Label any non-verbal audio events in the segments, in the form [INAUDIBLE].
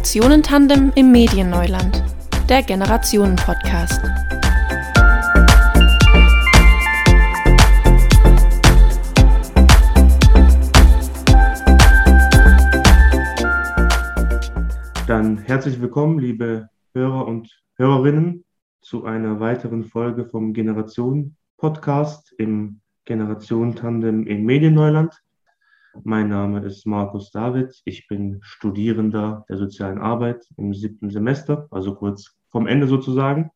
Generationentandem im Medienneuland, der Generationen-Podcast. Dann herzlich willkommen, liebe Hörer und Hörerinnen, zu einer weiteren Folge vom Generationen-Podcast im Generationentandem im Medienneuland. Mein Name ist Markus David. Ich bin Studierender der sozialen Arbeit im siebten Semester, also kurz vom Ende sozusagen.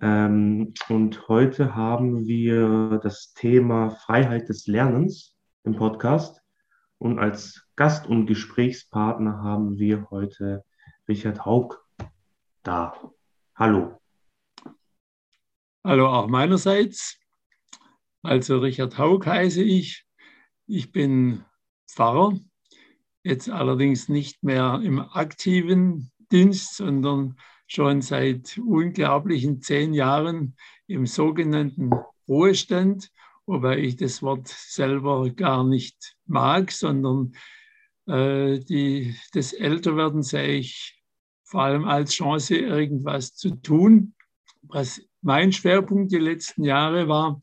Ähm, und heute haben wir das Thema Freiheit des Lernens im Podcast. Und als Gast und Gesprächspartner haben wir heute Richard Haug da. Hallo. Hallo auch meinerseits. Also Richard Haug heiße ich. Ich bin Pfarrer, jetzt allerdings nicht mehr im aktiven Dienst, sondern schon seit unglaublichen zehn Jahren im sogenannten Ruhestand, wobei ich das Wort selber gar nicht mag, sondern äh, die, das Älterwerden sehe ich vor allem als Chance, irgendwas zu tun. Was mein Schwerpunkt die letzten Jahre war,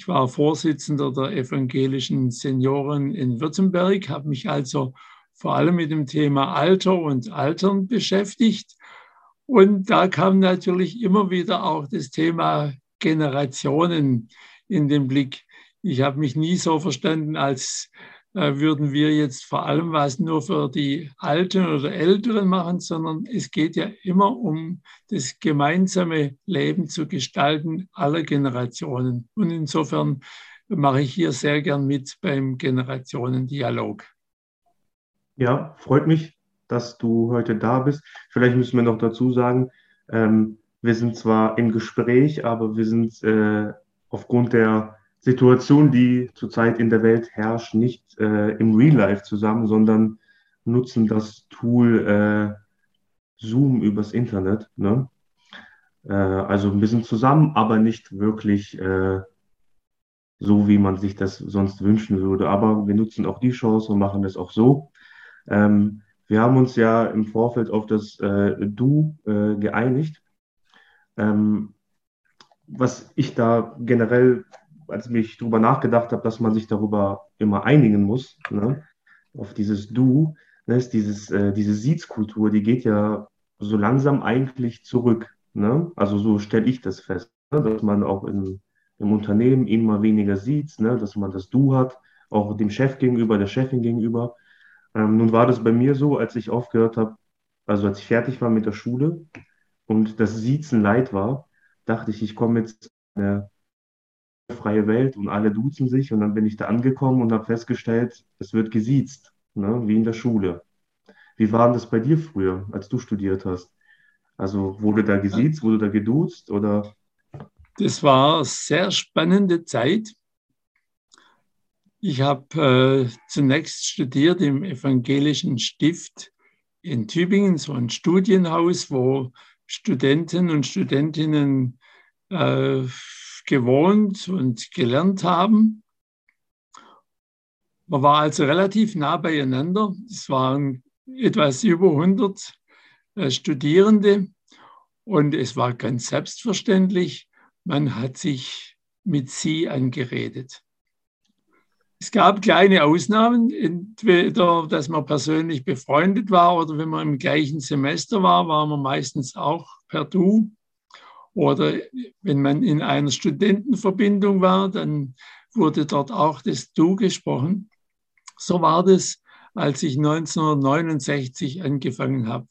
ich war Vorsitzender der evangelischen Senioren in Württemberg, habe mich also vor allem mit dem Thema Alter und Altern beschäftigt. Und da kam natürlich immer wieder auch das Thema Generationen in den Blick. Ich habe mich nie so verstanden als würden wir jetzt vor allem was nur für die Alten oder Älteren machen, sondern es geht ja immer um das gemeinsame Leben zu gestalten aller Generationen. Und insofern mache ich hier sehr gern mit beim Generationendialog. Ja, freut mich, dass du heute da bist. Vielleicht müssen wir noch dazu sagen, ähm, wir sind zwar im Gespräch, aber wir sind äh, aufgrund der Situation, die zurzeit in der Welt herrscht, nicht äh, im Real Life zusammen, sondern nutzen das Tool äh, Zoom übers Internet. Ne? Äh, also wir sind zusammen, aber nicht wirklich äh, so, wie man sich das sonst wünschen würde. Aber wir nutzen auch die Chance und machen das auch so. Ähm, wir haben uns ja im Vorfeld auf das äh, Du äh, geeinigt. Ähm, was ich da generell als ich mich darüber nachgedacht habe, dass man sich darüber immer einigen muss, ne, auf dieses Du, ne, ist dieses, äh, diese Siezkultur, die geht ja so langsam eigentlich zurück. Ne? Also so stelle ich das fest, ne, dass man auch in, im Unternehmen immer weniger sieht, ne, dass man das Du hat, auch dem Chef gegenüber, der Chefin gegenüber. Ähm, nun war das bei mir so, als ich aufgehört habe, also als ich fertig war mit der Schule und das Siezen leid war, dachte ich, ich komme jetzt eine freie Welt und alle duzen sich. Und dann bin ich da angekommen und habe festgestellt, es wird gesiezt, ne? wie in der Schule. Wie war das bei dir früher, als du studiert hast? Also wurde da gesiezt, wurde da geduzt oder? Das war eine sehr spannende Zeit. Ich habe äh, zunächst studiert im evangelischen Stift in Tübingen, so ein Studienhaus, wo Studenten und Studentinnen äh, gewohnt und gelernt haben. Man war also relativ nah beieinander. Es waren etwas über 100 äh, Studierende und es war ganz selbstverständlich, man hat sich mit sie angeredet. Es gab kleine Ausnahmen, entweder, dass man persönlich befreundet war oder wenn man im gleichen Semester war, war man meistens auch per Du. Oder wenn man in einer Studentenverbindung war, dann wurde dort auch das Du gesprochen. So war das, als ich 1969 angefangen habe.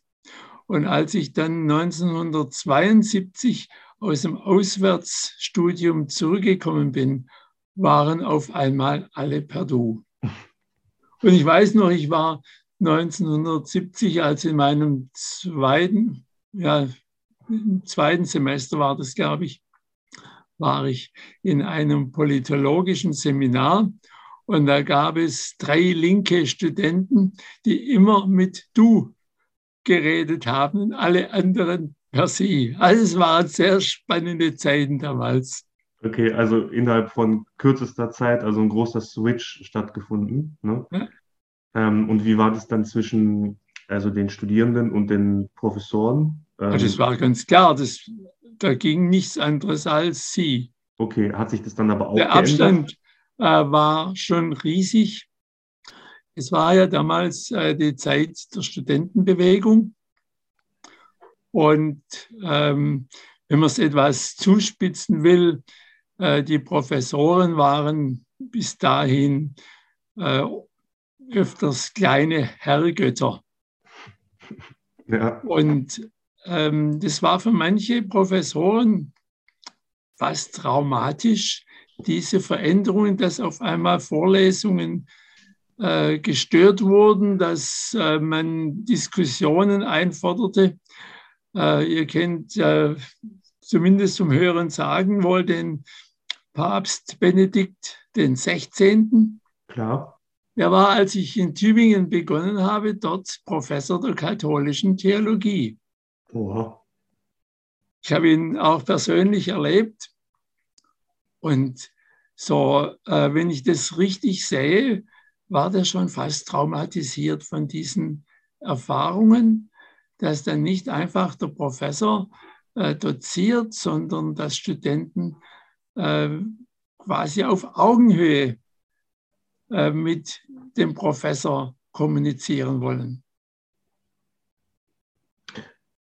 Und als ich dann 1972 aus dem Auswärtsstudium zurückgekommen bin, waren auf einmal alle per Du. Und ich weiß noch, ich war 1970, als in meinem zweiten, ja, im zweiten Semester war das, glaube ich, war ich in einem politologischen Seminar und da gab es drei linke Studenten, die immer mit du geredet haben und alle anderen per sie. Also es waren sehr spannende Zeiten damals. Okay, also innerhalb von kürzester Zeit, also ein großer Switch stattgefunden. Ne? Ja. Ähm, und wie war das dann zwischen also den Studierenden und den Professoren? Ähm, also das war ganz klar, das, da ging nichts anderes als sie. Okay, hat sich das dann aber auch Der Abstand äh, war schon riesig. Es war ja damals äh, die Zeit der Studentenbewegung. Und ähm, wenn man es etwas zuspitzen will, äh, die Professoren waren bis dahin äh, öfters kleine Herrgötter. Ja. Und das war für manche Professoren fast traumatisch, diese Veränderungen, dass auf einmal Vorlesungen äh, gestört wurden, dass äh, man Diskussionen einforderte. Äh, ihr kennt zumindest zum Hören sagen wohl den Papst Benedikt den 16. Klar. Er war, als ich in Tübingen begonnen habe, dort Professor der katholischen Theologie. Oha. Ich habe ihn auch persönlich erlebt. Und so, äh, wenn ich das richtig sehe, war der schon fast traumatisiert von diesen Erfahrungen, dass dann nicht einfach der Professor äh, doziert, sondern dass Studenten äh, quasi auf Augenhöhe äh, mit dem Professor kommunizieren wollen.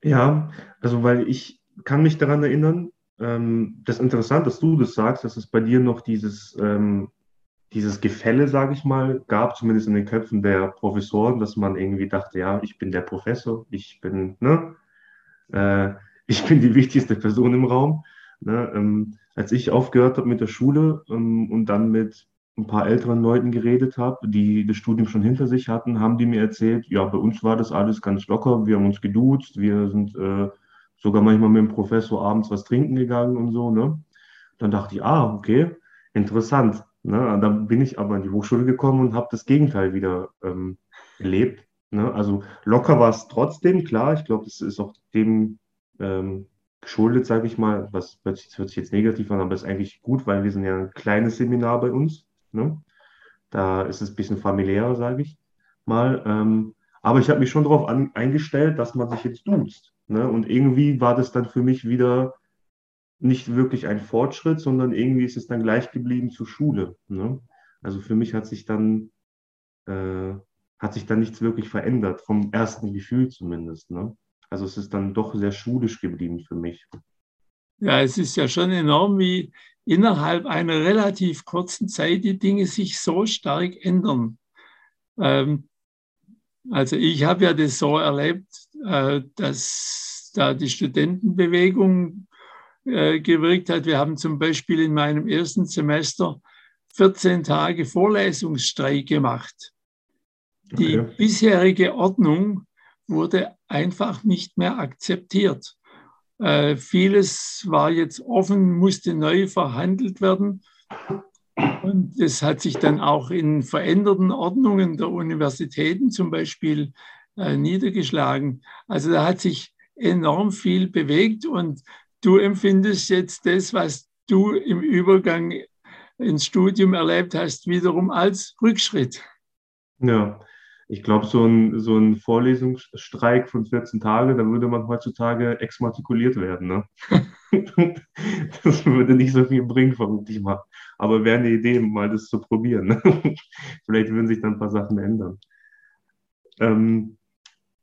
Ja, also weil ich kann mich daran erinnern, ähm, das ist interessant, dass du das sagst, dass es bei dir noch dieses ähm, dieses Gefälle, sage ich mal, gab, zumindest in den Köpfen der Professoren, dass man irgendwie dachte, ja, ich bin der Professor, ich bin, ne, äh, [LAUGHS] ich bin die wichtigste Person im Raum. Ne, ähm, als ich aufgehört habe mit der Schule ähm, und dann mit ein paar älteren Leuten geredet habe, die das Studium schon hinter sich hatten, haben die mir erzählt, ja, bei uns war das alles ganz locker, wir haben uns geduzt, wir sind äh, sogar manchmal mit dem Professor abends was trinken gegangen und so, ne? Dann dachte ich, ah, okay, interessant. Ne? Dann bin ich aber in die Hochschule gekommen und habe das Gegenteil wieder ähm, erlebt. Ne? Also locker war es trotzdem, klar. Ich glaube, das ist auch dem ähm, geschuldet, sage ich mal. Was hört sich jetzt negativ an, aber ist eigentlich gut, weil wir sind ja ein kleines Seminar bei uns. Ne? Da ist es ein bisschen familiärer, sage ich mal. Ähm, aber ich habe mich schon darauf eingestellt, dass man sich jetzt duzt. Ne? Und irgendwie war das dann für mich wieder nicht wirklich ein Fortschritt, sondern irgendwie ist es dann gleich geblieben zur Schule. Ne? Also für mich hat sich dann äh, hat sich dann nichts wirklich verändert, vom ersten Gefühl zumindest. Ne? Also es ist dann doch sehr schulisch geblieben für mich. Ja, es ist ja schon enorm, wie innerhalb einer relativ kurzen Zeit die Dinge sich so stark ändern. Ähm, also ich habe ja das so erlebt, äh, dass da die Studentenbewegung äh, gewirkt hat. Wir haben zum Beispiel in meinem ersten Semester 14 Tage Vorlesungsstreik gemacht. Die okay. bisherige Ordnung wurde einfach nicht mehr akzeptiert. Äh, vieles war jetzt offen, musste neu verhandelt werden. Und das hat sich dann auch in veränderten Ordnungen der Universitäten zum Beispiel äh, niedergeschlagen. Also da hat sich enorm viel bewegt und du empfindest jetzt das, was du im Übergang ins Studium erlebt hast, wiederum als Rückschritt. Ja, ich glaube, so ein, so ein Vorlesungsstreik von 14 Tagen, da würde man heutzutage exmatrikuliert werden. Ne? [LAUGHS] das würde nicht so viel bringen, vermutlich mal. Aber wäre eine Idee, mal das zu probieren. Ne? [LAUGHS] Vielleicht würden sich dann ein paar Sachen ändern. Ähm,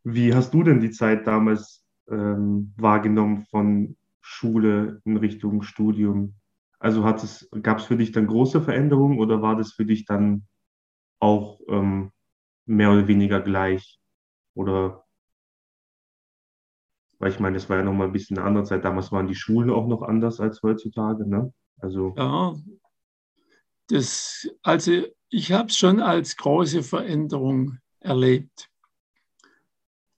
wie hast du denn die Zeit damals ähm, wahrgenommen von Schule in Richtung Studium? Also gab es für dich dann große Veränderungen oder war das für dich dann auch ähm, mehr oder weniger gleich? Oder weil ich meine, es war ja noch mal ein bisschen eine andere Zeit. Damals waren die Schulen auch noch anders als heutzutage, ne? Also ja, das, also ich habe es schon als große Veränderung erlebt.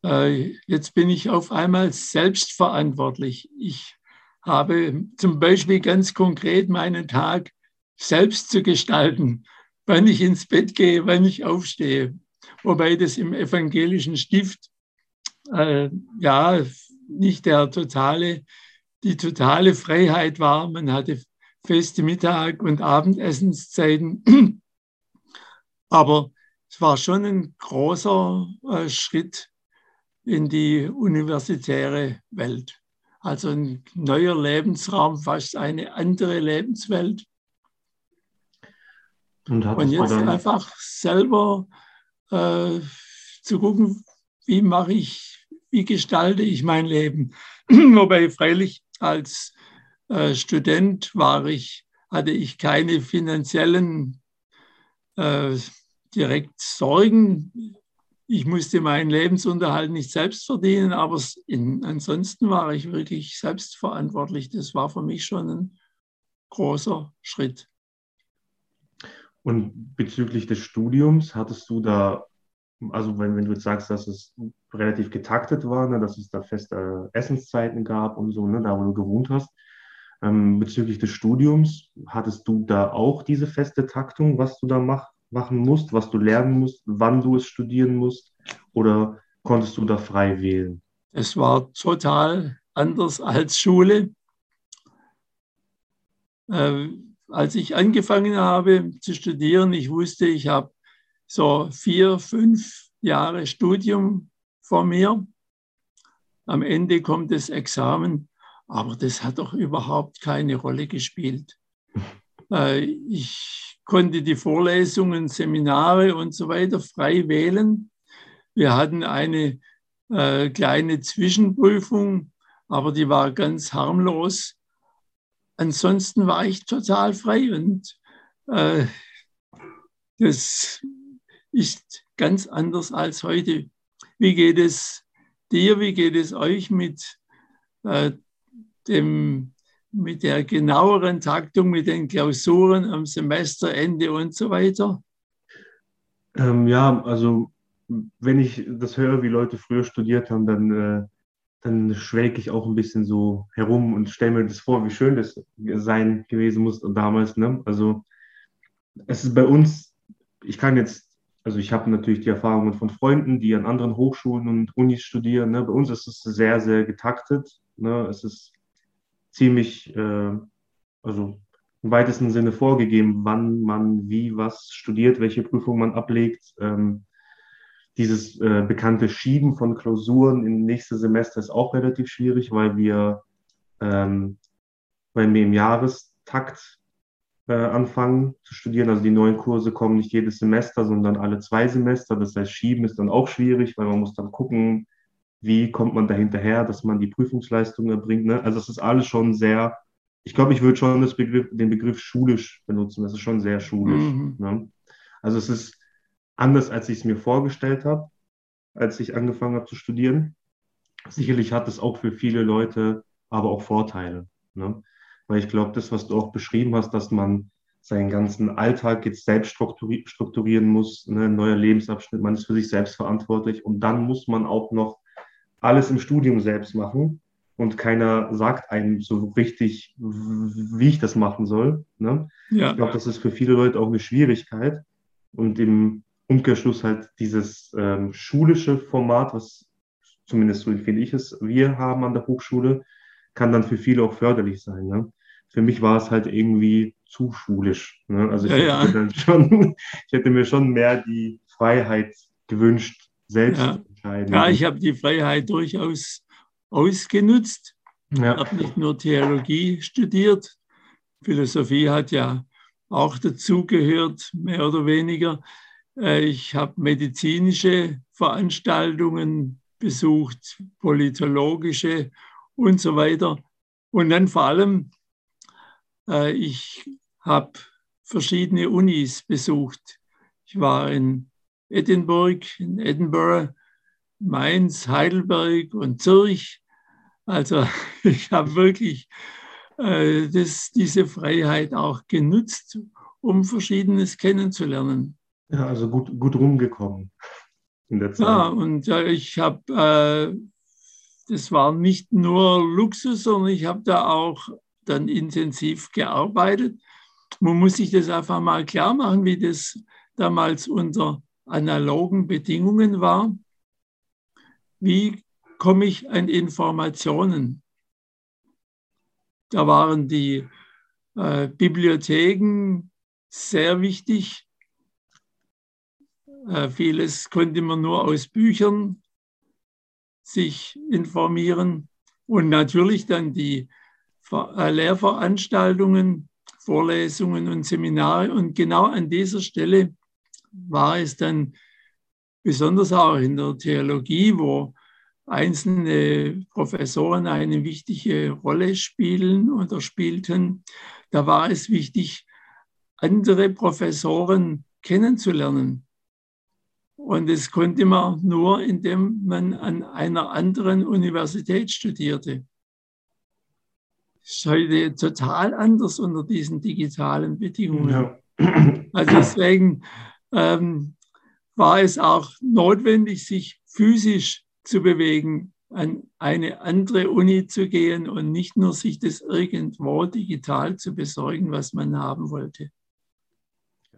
Äh, jetzt bin ich auf einmal selbstverantwortlich. Ich habe zum Beispiel ganz konkret meinen Tag selbst zu gestalten, wann ich ins Bett gehe, wann ich aufstehe. Wobei das im evangelischen Stift äh, ja nicht der totale, die totale Freiheit war. Man hatte feste Mittag- und Abendessenszeiten. [CLEARS THROAT] Aber es war schon ein großer äh, Schritt in die universitäre Welt. Also ein neuer Lebensraum, fast eine andere Lebenswelt. Und, Und jetzt einfach selber äh, zu gucken, wie mache ich, wie gestalte ich mein Leben. [CLEARS THROAT] Wobei freilich als äh, Student war ich, hatte ich keine finanziellen äh, direkt Sorgen. Ich musste meinen Lebensunterhalt nicht selbst verdienen, aber in, ansonsten war ich wirklich selbstverantwortlich. Das war für mich schon ein großer Schritt. Und bezüglich des Studiums, hattest du da, also wenn, wenn du jetzt sagst, dass es relativ getaktet war, ne, dass es da feste Essenszeiten gab und so, ne, da wo du gewohnt hast, ähm, bezüglich des Studiums, hattest du da auch diese feste Taktung, was du da mach, machen musst, was du lernen musst, wann du es studieren musst, oder konntest du da frei wählen? Es war total anders als Schule. Äh, als ich angefangen habe zu studieren, ich wusste, ich habe so vier, fünf Jahre Studium vor mir. Am Ende kommt das Examen, aber das hat doch überhaupt keine Rolle gespielt. [LAUGHS] Äh, ich konnte die Vorlesungen, Seminare und so weiter frei wählen. Wir hatten eine äh, kleine Zwischenprüfung, aber die war ganz harmlos ansonsten war ich total frei und äh, das ist ganz anders als heute. Wie geht es dir, wie geht es euch mit, äh, dem, mit der genaueren Taktung, mit den Klausuren am Semesterende und so weiter? Ähm, ja, also wenn ich das höre, wie Leute früher studiert haben, dann äh, dann schwelge ich auch ein bisschen so herum und stelle mir das vor, wie schön das sein gewesen muss damals. Ne? Also es ist bei uns, ich kann jetzt, also ich habe natürlich die Erfahrungen von Freunden, die an anderen Hochschulen und Unis studieren. Ne? Bei uns ist es sehr, sehr getaktet. Ne? Es ist ziemlich, äh, also im weitesten Sinne vorgegeben, wann man wie was studiert, welche Prüfung man ablegt. Ähm, dieses äh, bekannte Schieben von Klausuren in nächste Semester ist auch relativ schwierig, weil wir, ähm, weil wir im Jahrestakt äh, anfangen zu studieren. Also die neuen Kurse kommen nicht jedes Semester, sondern alle zwei Semester. Das heißt, Schieben ist dann auch schwierig, weil man muss dann gucken, wie kommt man da hinterher, dass man die Prüfungsleistung erbringt. Ne? Also es ist alles schon sehr, ich glaube, ich würde schon Begriff, den Begriff schulisch benutzen. Das ist schon sehr schulisch. Mhm. Ne? Also es ist anders, als ich es mir vorgestellt habe, als ich angefangen habe zu studieren. Sicherlich hat es auch für viele Leute aber auch Vorteile. Ne? Weil ich glaube, das, was du auch beschrieben hast, dass man seinen ganzen Alltag jetzt selbst strukturieren muss, ne? ein neuer Lebensabschnitt, man ist für sich selbst verantwortlich und dann muss man auch noch alles im Studium selbst machen und keiner sagt einem so richtig, wie ich das machen soll. Ne? Ja. Ich glaube, das ist für viele Leute auch eine Schwierigkeit. Und im Umkehrschluss halt dieses ähm, schulische Format, was zumindest so empfinde ich es, wir haben an der Hochschule, kann dann für viele auch förderlich sein. Ne? Für mich war es halt irgendwie zu schulisch. Ne? Also ich, ja, hätte ja. Schon, [LAUGHS] ich hätte mir schon mehr die Freiheit gewünscht, selbst ja. zu entscheiden. Ja, ich habe die Freiheit durchaus ausgenutzt. Ja. Ich habe nicht nur Theologie studiert. Philosophie hat ja auch dazugehört, mehr oder weniger. Äh, ich habe medizinische Veranstaltungen besucht, politologische und so weiter. Und dann vor allem, äh, ich habe verschiedene Unis besucht. Ich war in Edinburgh, in Edinburgh, Mainz, Heidelberg und Zürich. Also [LAUGHS] ich habe wirklich äh, das, diese Freiheit auch genutzt, um Verschiedenes kennenzulernen. Ja, also gut, gut rumgekommen in der Zeit. Ja, und ja, ich habe, äh, das war nicht nur Luxus, sondern ich habe da auch dann intensiv gearbeitet. Man muss sich das einfach mal klar machen, wie das damals unter analogen Bedingungen war. Wie komme ich an Informationen? Da waren die äh, Bibliotheken sehr wichtig. Äh, vieles konnte man nur aus Büchern sich informieren und natürlich dann die äh, Lehrveranstaltungen, Vorlesungen und Seminare. Und genau an dieser Stelle war es dann besonders auch in der Theologie, wo einzelne Professoren eine wichtige Rolle spielen oder spielten. Da war es wichtig, andere Professoren kennenzulernen. Und das konnte man nur, indem man an einer anderen Universität studierte. Das ist heute total anders unter diesen digitalen Bedingungen. Ja. Also deswegen ähm, war es auch notwendig, sich physisch zu bewegen, an eine andere Uni zu gehen und nicht nur sich das irgendwo digital zu besorgen, was man haben wollte.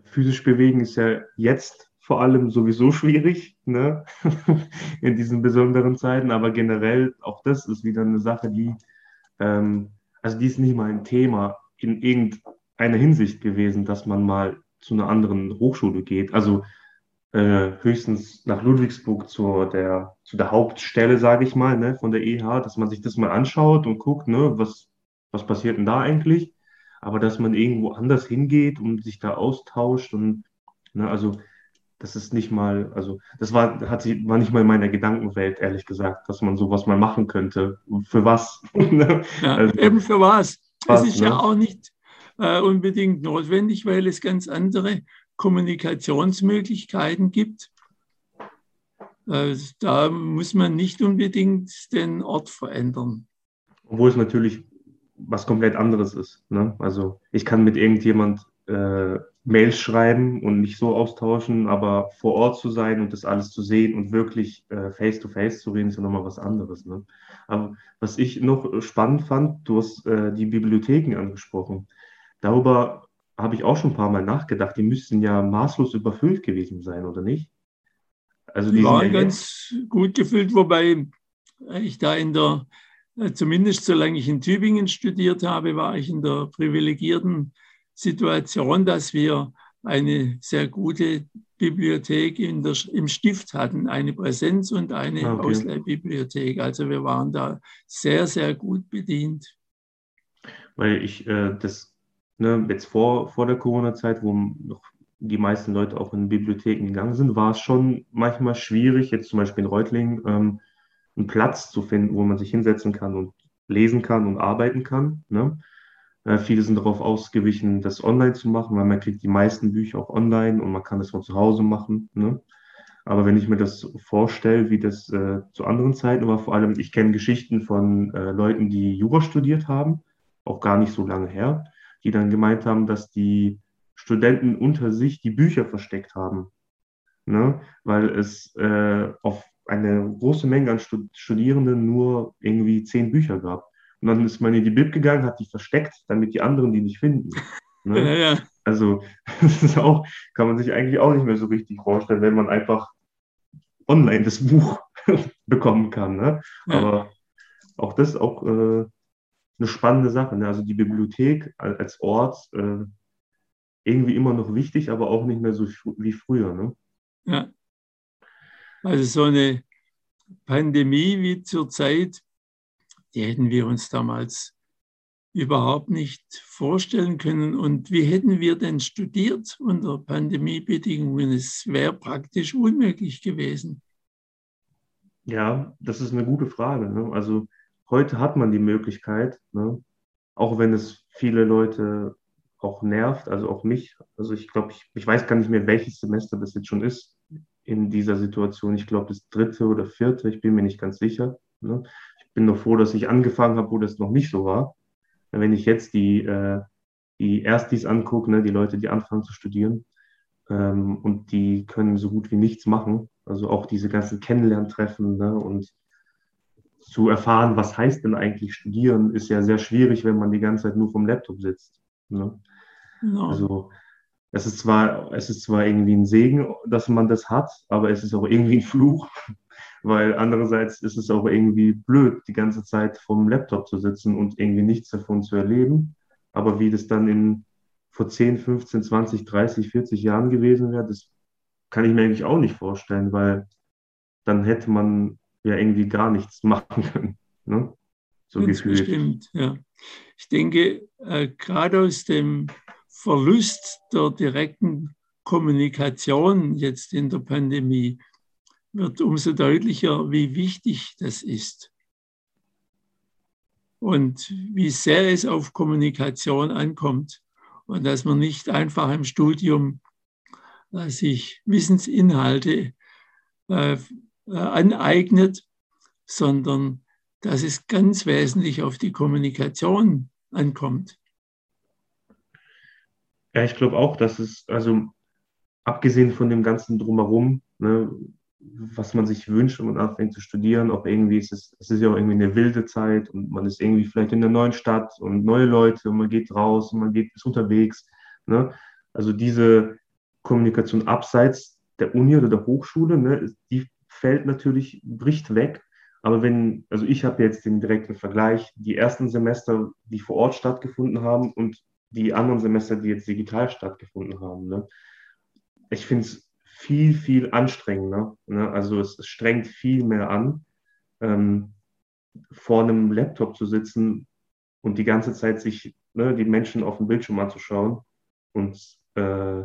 Physisch bewegen ist ja jetzt vor allem sowieso schwierig, ne? [LAUGHS] in diesen besonderen Zeiten, aber generell auch das ist wieder eine Sache, die, ähm, also die ist nicht mal ein Thema in irgendeiner Hinsicht gewesen, dass man mal zu einer anderen Hochschule geht. Also äh, höchstens nach Ludwigsburg zur der, zu der Hauptstelle, sage ich mal, ne, von der EH, dass man sich das mal anschaut und guckt, ne, was, was passiert denn da eigentlich? Aber dass man irgendwo anders hingeht und sich da austauscht und, ne, also das ist nicht mal, also das war, hat sie, war nicht mal in meiner Gedankenwelt, ehrlich gesagt, dass man sowas mal machen könnte. Für was? [LAUGHS] ja, also, eben für was. was es ist ne? ja auch nicht äh, unbedingt notwendig, weil es ganz andere Kommunikationsmöglichkeiten gibt. Äh, da muss man nicht unbedingt den Ort verändern. Obwohl es natürlich was komplett anderes ist. Ne? Also ich kann mit irgendjemand äh, Mails schreiben und nicht so austauschen, aber vor Ort zu sein und das alles zu sehen und wirklich äh, face to face zu reden, ist ja nochmal was anderes. Ne? Aber was ich noch spannend fand, du hast äh, die Bibliotheken angesprochen. Darüber habe ich auch schon ein paar Mal nachgedacht. Die müssten ja maßlos überfüllt gewesen sein, oder nicht? Also die waren ganz gut gefüllt, wobei ich da in der, äh, zumindest solange ich in Tübingen studiert habe, war ich in der privilegierten Situation, dass wir eine sehr gute Bibliothek der, im Stift hatten, eine Präsenz- und eine okay. Ausleihbibliothek. Also wir waren da sehr, sehr gut bedient. Weil ich äh, das ne, jetzt vor, vor der Corona-Zeit, wo noch die meisten Leute auch in Bibliotheken gegangen sind, war es schon manchmal schwierig, jetzt zum Beispiel in Reutlingen, ähm, einen Platz zu finden, wo man sich hinsetzen kann und lesen kann und arbeiten kann. Ne? Äh, viele sind darauf ausgewichen, das online zu machen, weil man kriegt die meisten Bücher auch online und man kann das von zu Hause machen. Ne? Aber wenn ich mir das vorstelle, wie das äh, zu anderen Zeiten war, vor allem, ich kenne Geschichten von äh, Leuten, die Jura studiert haben, auch gar nicht so lange her, die dann gemeint haben, dass die Studenten unter sich die Bücher versteckt haben. Ne? Weil es äh, auf eine große Menge an Studierenden nur irgendwie zehn Bücher gab. Und dann ist man in die Bib gegangen, hat die versteckt, damit die anderen die nicht finden. Ne? [LAUGHS] Ja, ja. Also, [LAUGHS] das ist auch, kann man sich eigentlich auch nicht mehr so richtig vorstellen, wenn man einfach online das Buch [LAUGHS] bekommen kann. Ne? Ja. Aber auch das ist auch äh, eine spannende Sache. Ne? Also die Bibliothek als Ort äh, irgendwie immer noch wichtig, aber auch nicht mehr so wie früher. Ne? Ja. Also so eine Pandemie wie zurzeit die hätten wir uns damals überhaupt nicht vorstellen können. Und wie hätten wir denn studiert unter Pandemiebedingungen? Es wäre praktisch unmöglich gewesen. Ja, das ist eine gute Frage. Ne? Also heute hat man die Möglichkeit, ne? auch wenn es viele Leute auch nervt, also auch mich. Also ich glaube, ich, ich weiß gar nicht mehr, welches Semester das jetzt schon ist in dieser Situation. Ich glaube, das dritte oder vierte, ich bin mir nicht ganz sicher. Ne? Bin noch froh, dass ich angefangen habe, wo das noch nicht so war. Wenn ich jetzt die, äh, die Erstis angucke, ne, die Leute, die anfangen zu studieren, ähm, und die können so gut wie nichts machen. Also auch diese ganzen Kennenlerntreffen ne, und zu erfahren, was heißt denn eigentlich studieren, ist ja sehr schwierig, wenn man die ganze Zeit nur vom Laptop sitzt. Ne? Ja. Also es ist zwar, es ist zwar irgendwie ein Segen, dass man das hat, aber es ist auch irgendwie ein Fluch, weil andererseits ist es auch irgendwie blöd, die ganze Zeit vom Laptop zu sitzen und irgendwie nichts davon zu erleben. Aber wie das dann in vor 10, 15, 20, 30, 40 Jahren gewesen wäre, das kann ich mir eigentlich auch nicht vorstellen, weil dann hätte man ja irgendwie gar nichts [LAUGHS] machen können. Ne? So gefühlt. Bestimmt, ja. Ich denke, äh, gerade aus dem Verlust der direkten Kommunikation jetzt in der Pandemie wird umso deutlicher, wie wichtig das ist und wie sehr es auf Kommunikation ankommt und dass man nicht einfach im Studium äh, sich Wissensinhalte äh, äh, aneignet, sondern dass es ganz wesentlich auf die Kommunikation ankommt. Ja, ich glaube auch, dass es, also abgesehen von dem ganzen Drumherum, ne, was man sich wünscht, wenn man anfängt zu studieren, auch irgendwie ist es, es ist ja auch irgendwie eine wilde Zeit und man ist irgendwie vielleicht in einer neuen Stadt und neue Leute und man geht raus und man geht ist unterwegs. Ne? Also diese Kommunikation abseits der Uni oder der Hochschule, ne, die fällt natürlich, bricht weg. Aber wenn, also ich habe jetzt den direkten Vergleich, die ersten Semester, die vor Ort stattgefunden haben und die anderen Semester, die jetzt digital stattgefunden haben. Ne? Ich finde es viel, viel anstrengender. Ne? Also es, es, strengt viel mehr an, ähm, vor einem Laptop zu sitzen und die ganze Zeit sich ne, die Menschen auf dem Bildschirm anzuschauen und äh,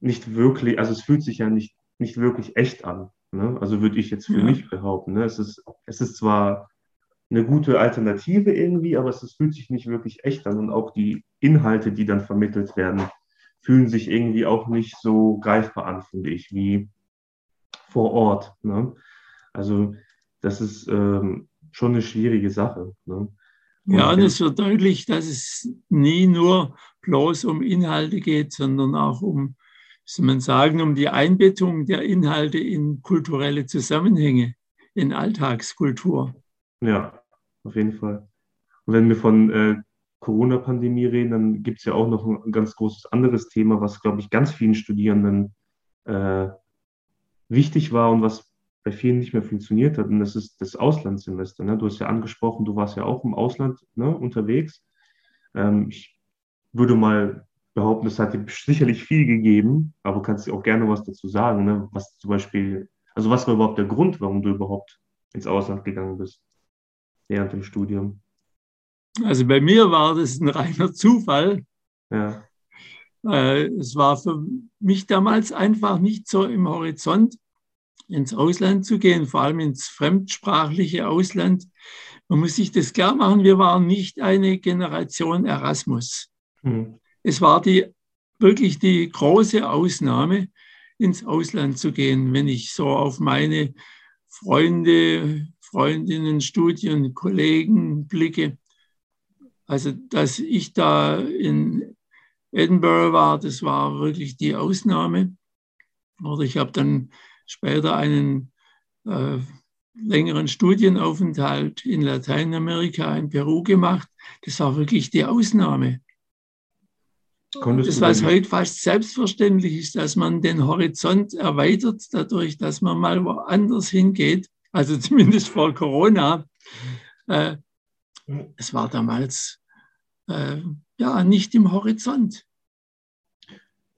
nicht wirklich, also es fühlt sich ja nicht, nicht wirklich echt an. Ne? Also würde ich jetzt für ja. mich behaupten. Ne? Es, ist, es ist zwar eine gute Alternative irgendwie, aber es, es fühlt sich nicht wirklich echt an und auch die Inhalte, die dann vermittelt werden, fühlen sich irgendwie auch nicht so greifbar an, finde ich, wie vor Ort. Ne? Also das ist ähm, schon eine schwierige Sache. Ne? Ja, und es wird deutlich, dass es nie nur bloß um Inhalte geht, sondern auch um, soll man sagen, um die Einbettung der Inhalte in kulturelle Zusammenhänge, in Alltagskultur. Ja, auf jeden Fall. Und wenn wir von äh, Corona-Pandemie reden, dann gibt es ja auch noch ein ganz großes anderes Thema, was, glaube ich, ganz vielen Studierenden äh, wichtig war und was bei vielen nicht mehr funktioniert hat. Und das ist das Auslandssemester. Ne? Du hast ja angesprochen, du warst ja auch im Ausland ne, unterwegs. Ähm, ich würde mal behaupten, es hat dir sicherlich viel gegeben, aber du kannst auch gerne was dazu sagen. Ne? Was zum Beispiel, also was war überhaupt der Grund, warum du überhaupt ins Ausland gegangen bist während dem Studium? Also bei mir war das ein reiner Zufall. Ja. Äh, es war für mich damals einfach nicht so im Horizont, ins Ausland zu gehen, vor allem ins fremdsprachliche Ausland. Man muss sich das klar machen, wir waren nicht eine Generation Erasmus. Mhm. Es war die, wirklich die große Ausnahme, ins Ausland zu gehen, wenn ich so auf meine Freunde, Freundinnen, Studien, Kollegen blicke. Also, dass ich da in Edinburgh war, das war wirklich die Ausnahme. Oder ich habe dann später einen äh, längeren Studienaufenthalt in Lateinamerika, in Peru gemacht. Das war wirklich die Ausnahme. Konntest das, was heute fast selbstverständlich ist, dass man den Horizont erweitert, dadurch, dass man mal woanders hingeht, also [LAUGHS] zumindest vor Corona. Äh, es war damals äh, ja nicht im Horizont.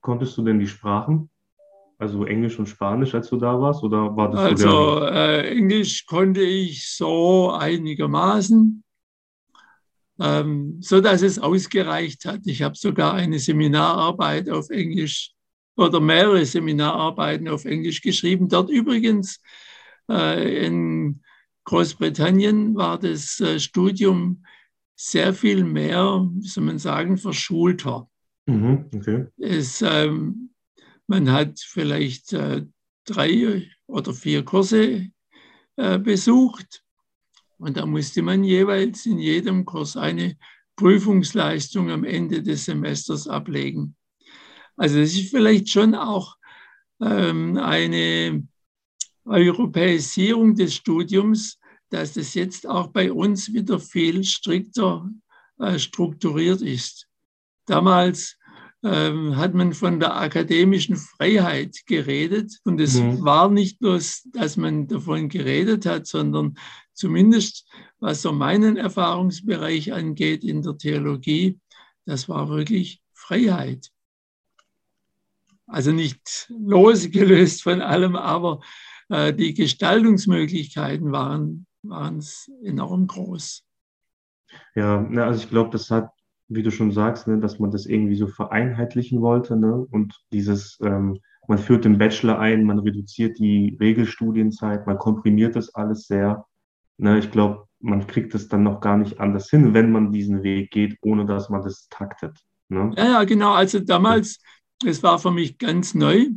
Konntest du denn die Sprachen? Also Englisch und Spanisch, als du da warst? Oder war das also so äh, Englisch konnte ich so einigermaßen, ähm, so dass es ausgereicht hat. Ich habe sogar eine Seminararbeit auf Englisch oder mehrere Seminararbeiten auf Englisch geschrieben. Dort übrigens äh, in Großbritannien war das äh, Studium sehr viel mehr, wie soll man sagen, verschulter. Mhm, okay. es, ähm, man hat vielleicht äh, drei oder vier Kurse äh, besucht und da musste man jeweils in jedem Kurs eine Prüfungsleistung am Ende des Semesters ablegen. Also es ist vielleicht schon auch ähm, eine Europäisierung des Studiums, dass das jetzt auch bei uns wieder viel strikter äh, strukturiert ist. Damals ähm, hat man von der akademischen Freiheit geredet und es mhm. war nicht bloß, dass man davon geredet hat, sondern zumindest was so meinen Erfahrungsbereich angeht in der Theologie, das war wirklich Freiheit. Also nicht losgelöst von allem, aber äh, die Gestaltungsmöglichkeiten waren, waren enorm groß. Ja, also ich glaube, das hat, wie du schon sagst, ne, dass man das irgendwie so vereinheitlichen wollte. Ne? Und dieses, ähm, man führt den Bachelor ein, man reduziert die Regelstudienzeit, man komprimiert das alles sehr. Ne? Ich glaube, man kriegt es dann noch gar nicht anders hin, wenn man diesen Weg geht, ohne dass man das taktet. Ne? Ja, ja, genau. Also damals, es war für mich ganz neu,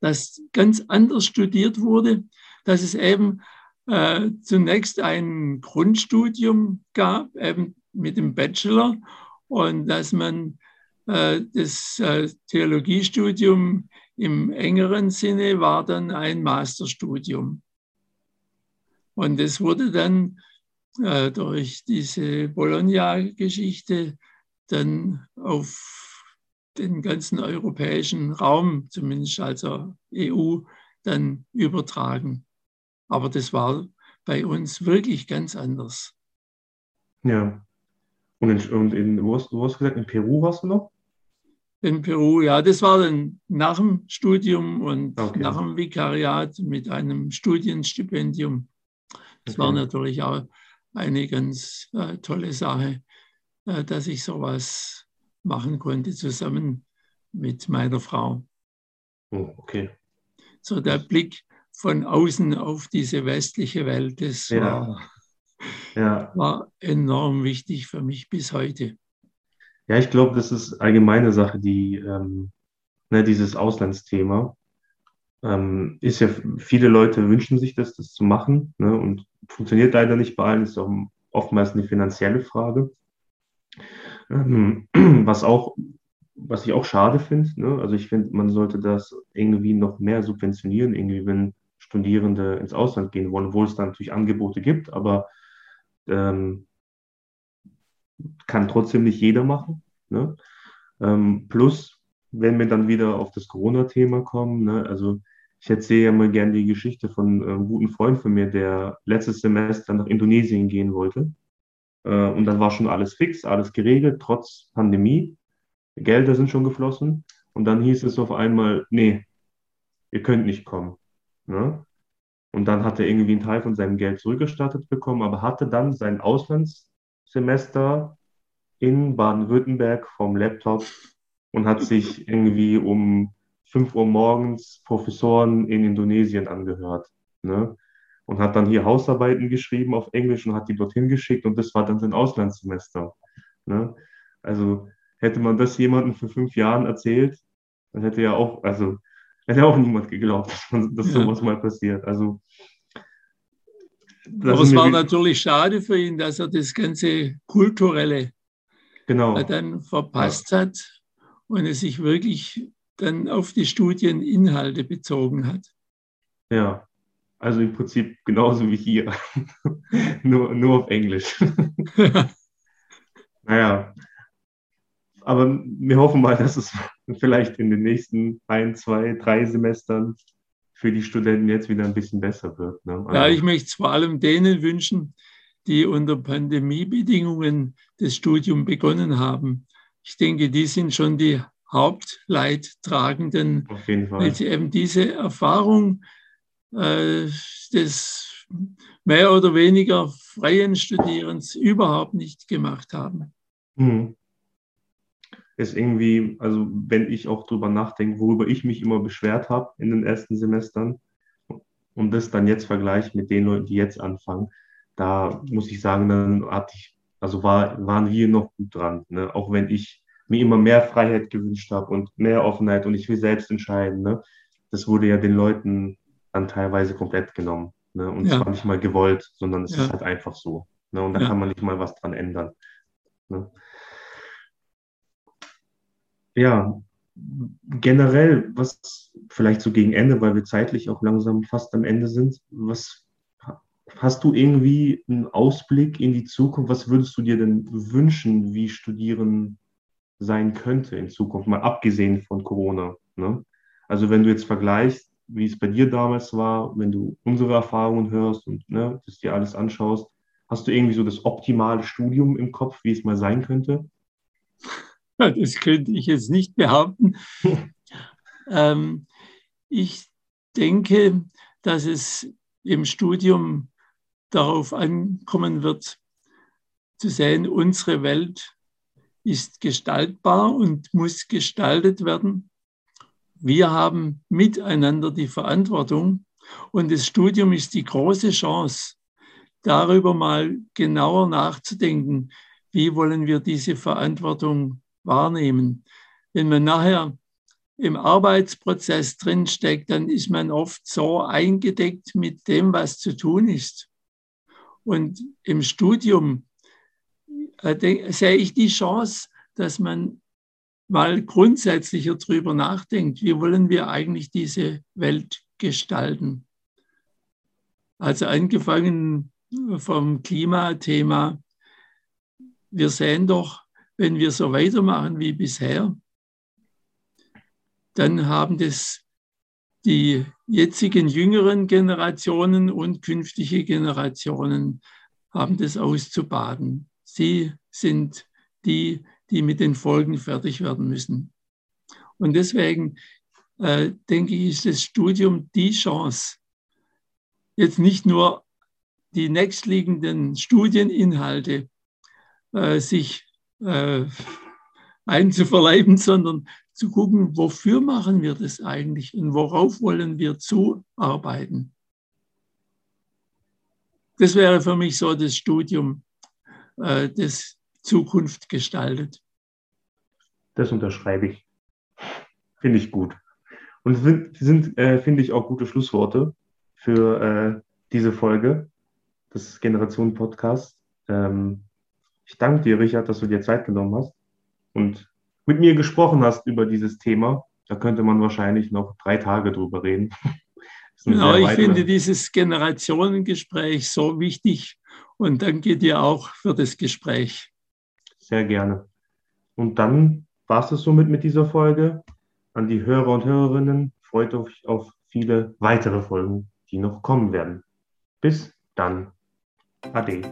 dass ganz anders studiert wurde, dass es eben äh, zunächst ein Grundstudium gab, eben mit dem Bachelor, und dass man äh, das äh, Theologiestudium im engeren Sinne war dann ein Masterstudium. Und es wurde dann äh, durch diese Bologna-Geschichte dann auf den ganzen europäischen Raum, zumindest also EU, dann übertragen. Aber das war bei uns wirklich ganz anders. Ja. Und in, und in wo, hast, wo hast du gesagt, in Peru warst du noch? In Peru, ja, das war dann nach dem Studium und okay. nach dem Vikariat mit einem Studienstipendium. Das okay. war natürlich auch eine ganz äh, tolle Sache, äh, dass ich sowas machen konnte zusammen mit meiner Frau. Oh, okay. So der Blick von außen auf diese westliche Welt, das ja. War, ja. war enorm wichtig für mich bis heute. Ja, ich glaube, das ist allgemeine Sache, die ähm, ne, dieses Auslandsthema ähm, ist ja, viele Leute wünschen sich das, das zu machen ne, und funktioniert leider nicht bei allen, ist auch oftmals eine finanzielle Frage. Ähm, [CLEARS THROAT] was auch, was ich auch schade finde, ne, also ich finde, man sollte das irgendwie noch mehr subventionieren, irgendwie, wenn Studierende ins Ausland gehen wollen, obwohl es da natürlich Angebote gibt, aber ähm, kann trotzdem nicht jeder machen. Ne? Ähm, plus, wenn wir dann wieder auf das Corona-Thema kommen, ne, also ich erzähle ja mal gerne die Geschichte von einem guten Freund von mir, der letztes Semester nach Indonesien gehen wollte. Äh, und dann war schon alles fix, alles geregelt, trotz Pandemie. Gelder sind schon geflossen. Und dann hieß es auf einmal, nee, ihr könnt nicht kommen. Ne? Und dann hat er irgendwie einen Teil von seinem Geld zurückgestattet bekommen, aber hatte dann sein Auslandssemester in Baden-Württemberg vom Laptop und hat sich irgendwie um 5 Uhr morgens Professoren in Indonesien angehört. Ne? Und hat dann hier Hausarbeiten geschrieben auf Englisch und hat die dorthin geschickt und das war dann sein Auslandssemester. Ne? Also hätte man das jemandem für fünf Jahren erzählt, dann hätte ja auch, also hätte auch niemand geglaubt, dass, dass ja. sowas mal passiert. Also aber es war natürlich schade für ihn, dass er das ganze Kulturelle genau. dann verpasst ja. hat und es sich wirklich dann auf die Studieninhalte bezogen hat. Ja, also im Prinzip genauso wie hier, [LAUGHS] nur, nur auf Englisch. [LAUGHS] naja, aber wir hoffen mal, dass es vielleicht in den nächsten ein, zwei, drei Semestern für die Studenten jetzt wieder ein bisschen besser wird. Ne? Also, ja, ich möchte es vor allem denen wünschen, die unter Pandemiebedingungen das Studium begonnen haben. Ich denke, die sind schon die Hauptleidtragenden, weil sie eben diese Erfahrung äh, des mehr oder weniger freien Studierens überhaupt nicht gemacht haben. Mhm. Ist irgendwie, also wenn ich auch drüber nachdenke, worüber ich mich immer beschwert habe in den ersten Semestern und das dann jetzt vergleiche mit den Leuten, die jetzt anfangen, da muss ich sagen, dann hatte ich, also war, waren wir noch gut dran. Ne? Auch wenn ich mir immer mehr Freiheit gewünscht habe und mehr Offenheit und ich will selbst entscheiden. Ne? Das wurde ja den Leuten dann teilweise komplett genommen. Ne? Und ja. es war nicht mal gewollt, sondern es ja. ist halt einfach so. Ne? Und da ja. kann man nicht mal was dran ändern. Ne? Ja, generell, was vielleicht so gegen Ende, weil wir zeitlich auch langsam fast am Ende sind, was hast du irgendwie einen Ausblick in die Zukunft? Was würdest du dir denn wünschen, wie Studieren sein könnte in Zukunft, mal abgesehen von Corona. Ne? Also wenn du jetzt vergleichst, wie es bei dir damals war, wenn du unsere Erfahrungen hörst und ne, das dir alles anschaust, hast du irgendwie so das optimale Studium im Kopf, wie es mal sein könnte? [LAUGHS] Das könnte ich jetzt nicht behaupten. ähm, ich denke, dass es im Studium darauf ankommen wird, zu sehen, unsere Welt ist gestaltbar und muss gestaltet werden. Wir haben miteinander die Verantwortung und das Studium ist die große Chance, darüber mal genauer nachzudenken, wie wollen wir diese Verantwortung wahrnehmen. Wenn man nachher im Arbeitsprozess drinsteckt, dann ist man oft so eingedeckt mit dem, was zu tun ist. Und im Studium äh, sehe ich die Chance, dass man mal grundsätzlicher darüber nachdenkt, wie wollen wir eigentlich diese Welt gestalten. Also angefangen vom Klimathema. Wir sehen doch, wenn wir so weitermachen wie bisher, dann haben das die jetzigen jüngeren Generationen und künftige Generationen haben das auszubaden. Sie sind die, die mit den Folgen fertig werden müssen. Und deswegen äh, denke ich, ist das Studium die Chance, jetzt nicht nur die nächstliegenden Studieninhalte äh, sich äh, einzuverleiben, sondern zu gucken, wofür machen wir das eigentlich und worauf wollen wir zuarbeiten. Das wäre für mich so das Studium, äh, das Zukunft gestaltet. Das unterschreibe ich. Finde ich gut. Und sind, sind äh, finde ich, auch gute Schlussworte für äh, diese Folge des Generation Podcasts. Ähm, ich danke dir, Richard, dass du dir Zeit genommen hast und mit mir gesprochen hast über dieses Thema. Da könnte man wahrscheinlich noch drei Tage drüber reden. [LAUGHS] Genau, ich finde dieses Generationengespräch so wichtig und danke dir auch für das Gespräch. Sehr gerne. Und dann war es das somit mit dieser Folge. An die Hörer und Hörerinnen freut euch auf viele weitere Folgen, die noch kommen werden. Bis dann. Ade.